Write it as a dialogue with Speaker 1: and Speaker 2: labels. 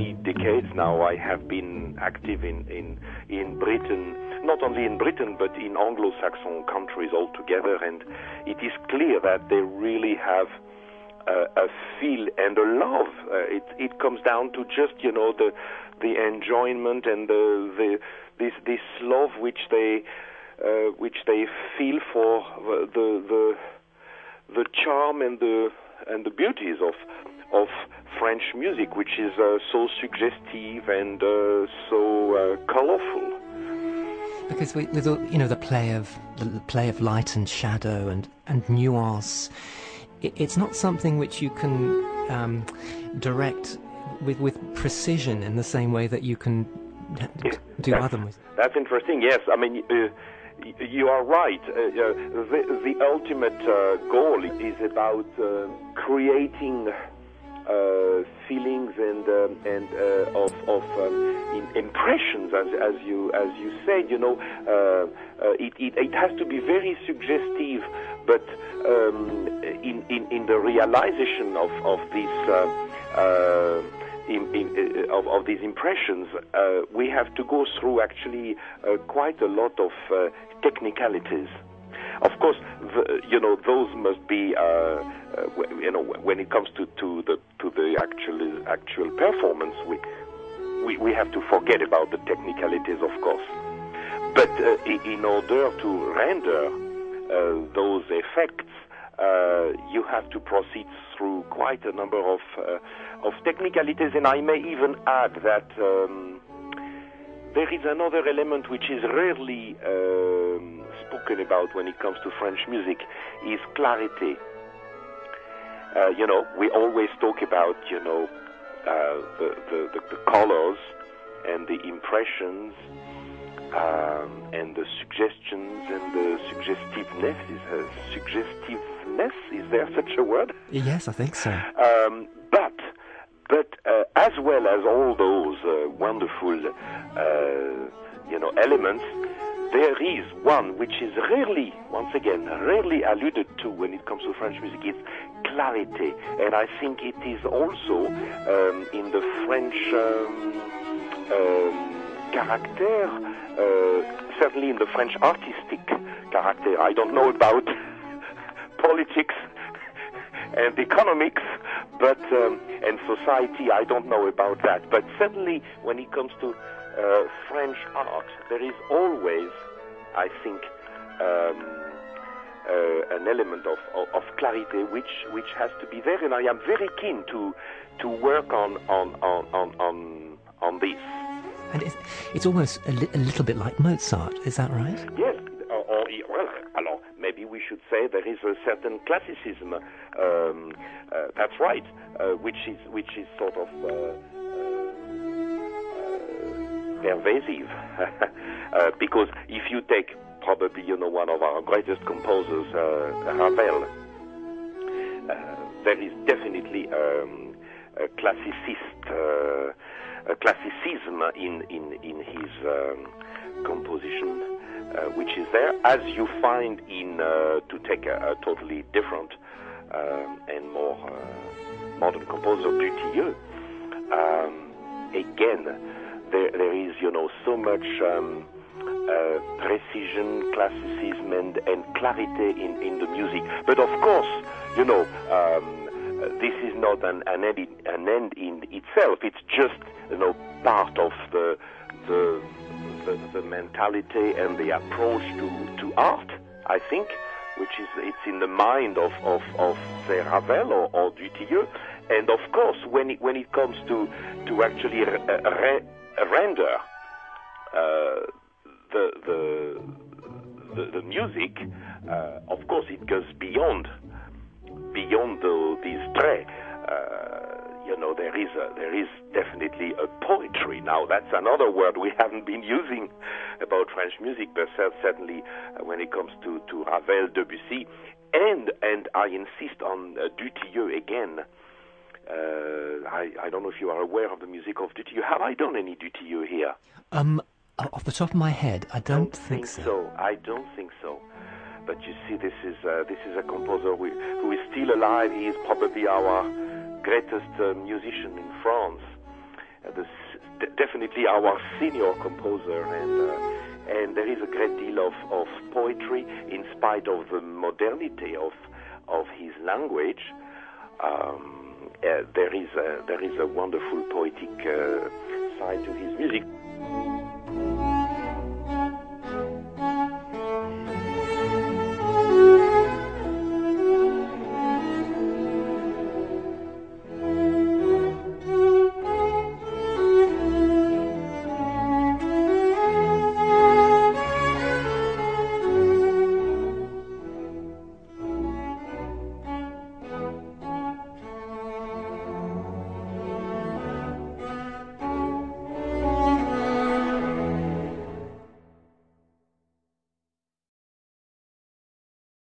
Speaker 1: many decades now, I have been active in, in, in Britain, not only in Britain, but in Anglo-Saxon countries altogether, and it is clear that they really have uh, a feel and a love. Uh, it, it comes down to just, you know, the, the enjoyment and the, the, this, this love which they, uh, which they feel for the, the, the charm and the, and the beauties of, of French music, which is uh, so suggestive and uh, so uh, colorful.
Speaker 2: Because with, with you know the play of the play of light and shadow and and nuance, it, it's not something which you can um, direct with with precision in the same way that you can do
Speaker 1: that's,
Speaker 2: other music.
Speaker 1: That's interesting. Yes, I mean. Uh, you are right. Uh, the, the, ultimate uh, goal is about uh, creating uh, feelings and um, and uh, of, of um, impressions, as, as you as you said. You know, uh, it, it, it has to be very suggestive, but um, in, in in the realization of of this. In, in, uh, of, of, these impressions, uh, we have to go through actually uh, quite a lot of technicalities. Of course, the, you know those must be, uh, uh, you know, when it comes to, to the to the actual actual performance, we, we we have to forget about the technicalities, of course. But uh, in order to render uh, those effects, uh, you have to proceed through quite a number of uh, of technicalities, and I may even add that. Um, there is another element which is rarely um, spoken about when it comes to French music is clarity. Uh, you know, we always talk about, you know, uh, the, the, the, the, colors and the impressions um, and the suggestions and the suggestiveness. Is uh, suggestiveness? Is there such a word?
Speaker 2: Yes, I think so.
Speaker 1: Um, but but uh, as well as all those uh, wonderful, uh, you know, elements, there is one which is rarely, once again, rarely alluded to when it comes to French music. It's clarity, and I think it is also um, in the French um, um, character, uh, certainly in the French artistic character. I don't know about politics and economics, but um, and society. I don't know about that, but certainly when it comes to uh, French art, there is always, I think, um, uh, an element of, of, of, clarity which which has to be there, and I am very keen to to work on on on on on, on this.
Speaker 2: And it's, it's almost a, li- a little bit like Mozart, is that right?
Speaker 1: Yes, we should say there is a certain classicism. Um, uh, that's right, uh, which is which is sort of uh, uh, pervasive. Uh, because if you take probably you know one of our greatest composers, Ravel, there is definitely um, a classicist, classicism in in in his um, composition uh, which is there, as you find in, uh, to take a, a totally different um, and more uh, modern composer, Dutilleux. Um, again, there, there is, you know, so much um, uh, precision, classicism, and, and clarity in, in the music. But of course, you know, um, this is not an, an, end in, an end in itself. It's just, you know, part of the the the, the mentality and the approach to, to art, I think, which is it's in the mind of, of, of say, Ravel or, or Dutilleux. And of course, when it, when it comes to, to actually re, re, render uh, the, the, the, the, music, uh, of course, it goes beyond beyond the, these traits. Uh, you know, there is a, there is definitely a poetry. Now, that's another word we haven't been using about French music, but certainly uh, when it comes to, to Ravel, Debussy, and and I insist on uh, Dutilleux again. Uh, I, I don't know if you are aware of the music of Dutilleux. Have I done any Dutilleux here?
Speaker 2: Um, off the top of my head, I don't,
Speaker 1: don't think,
Speaker 2: think so.
Speaker 1: so. I don't think so. But you see, this is uh, this is a composer who, who is still alive. He is probably our greatest uh, musician in France. the, definitely our senior composer, and uh, and there is a great deal of, of poetry in spite of the modernity of of his language. Um, uh, there is a, there is a wonderful poetic uh, side to his music.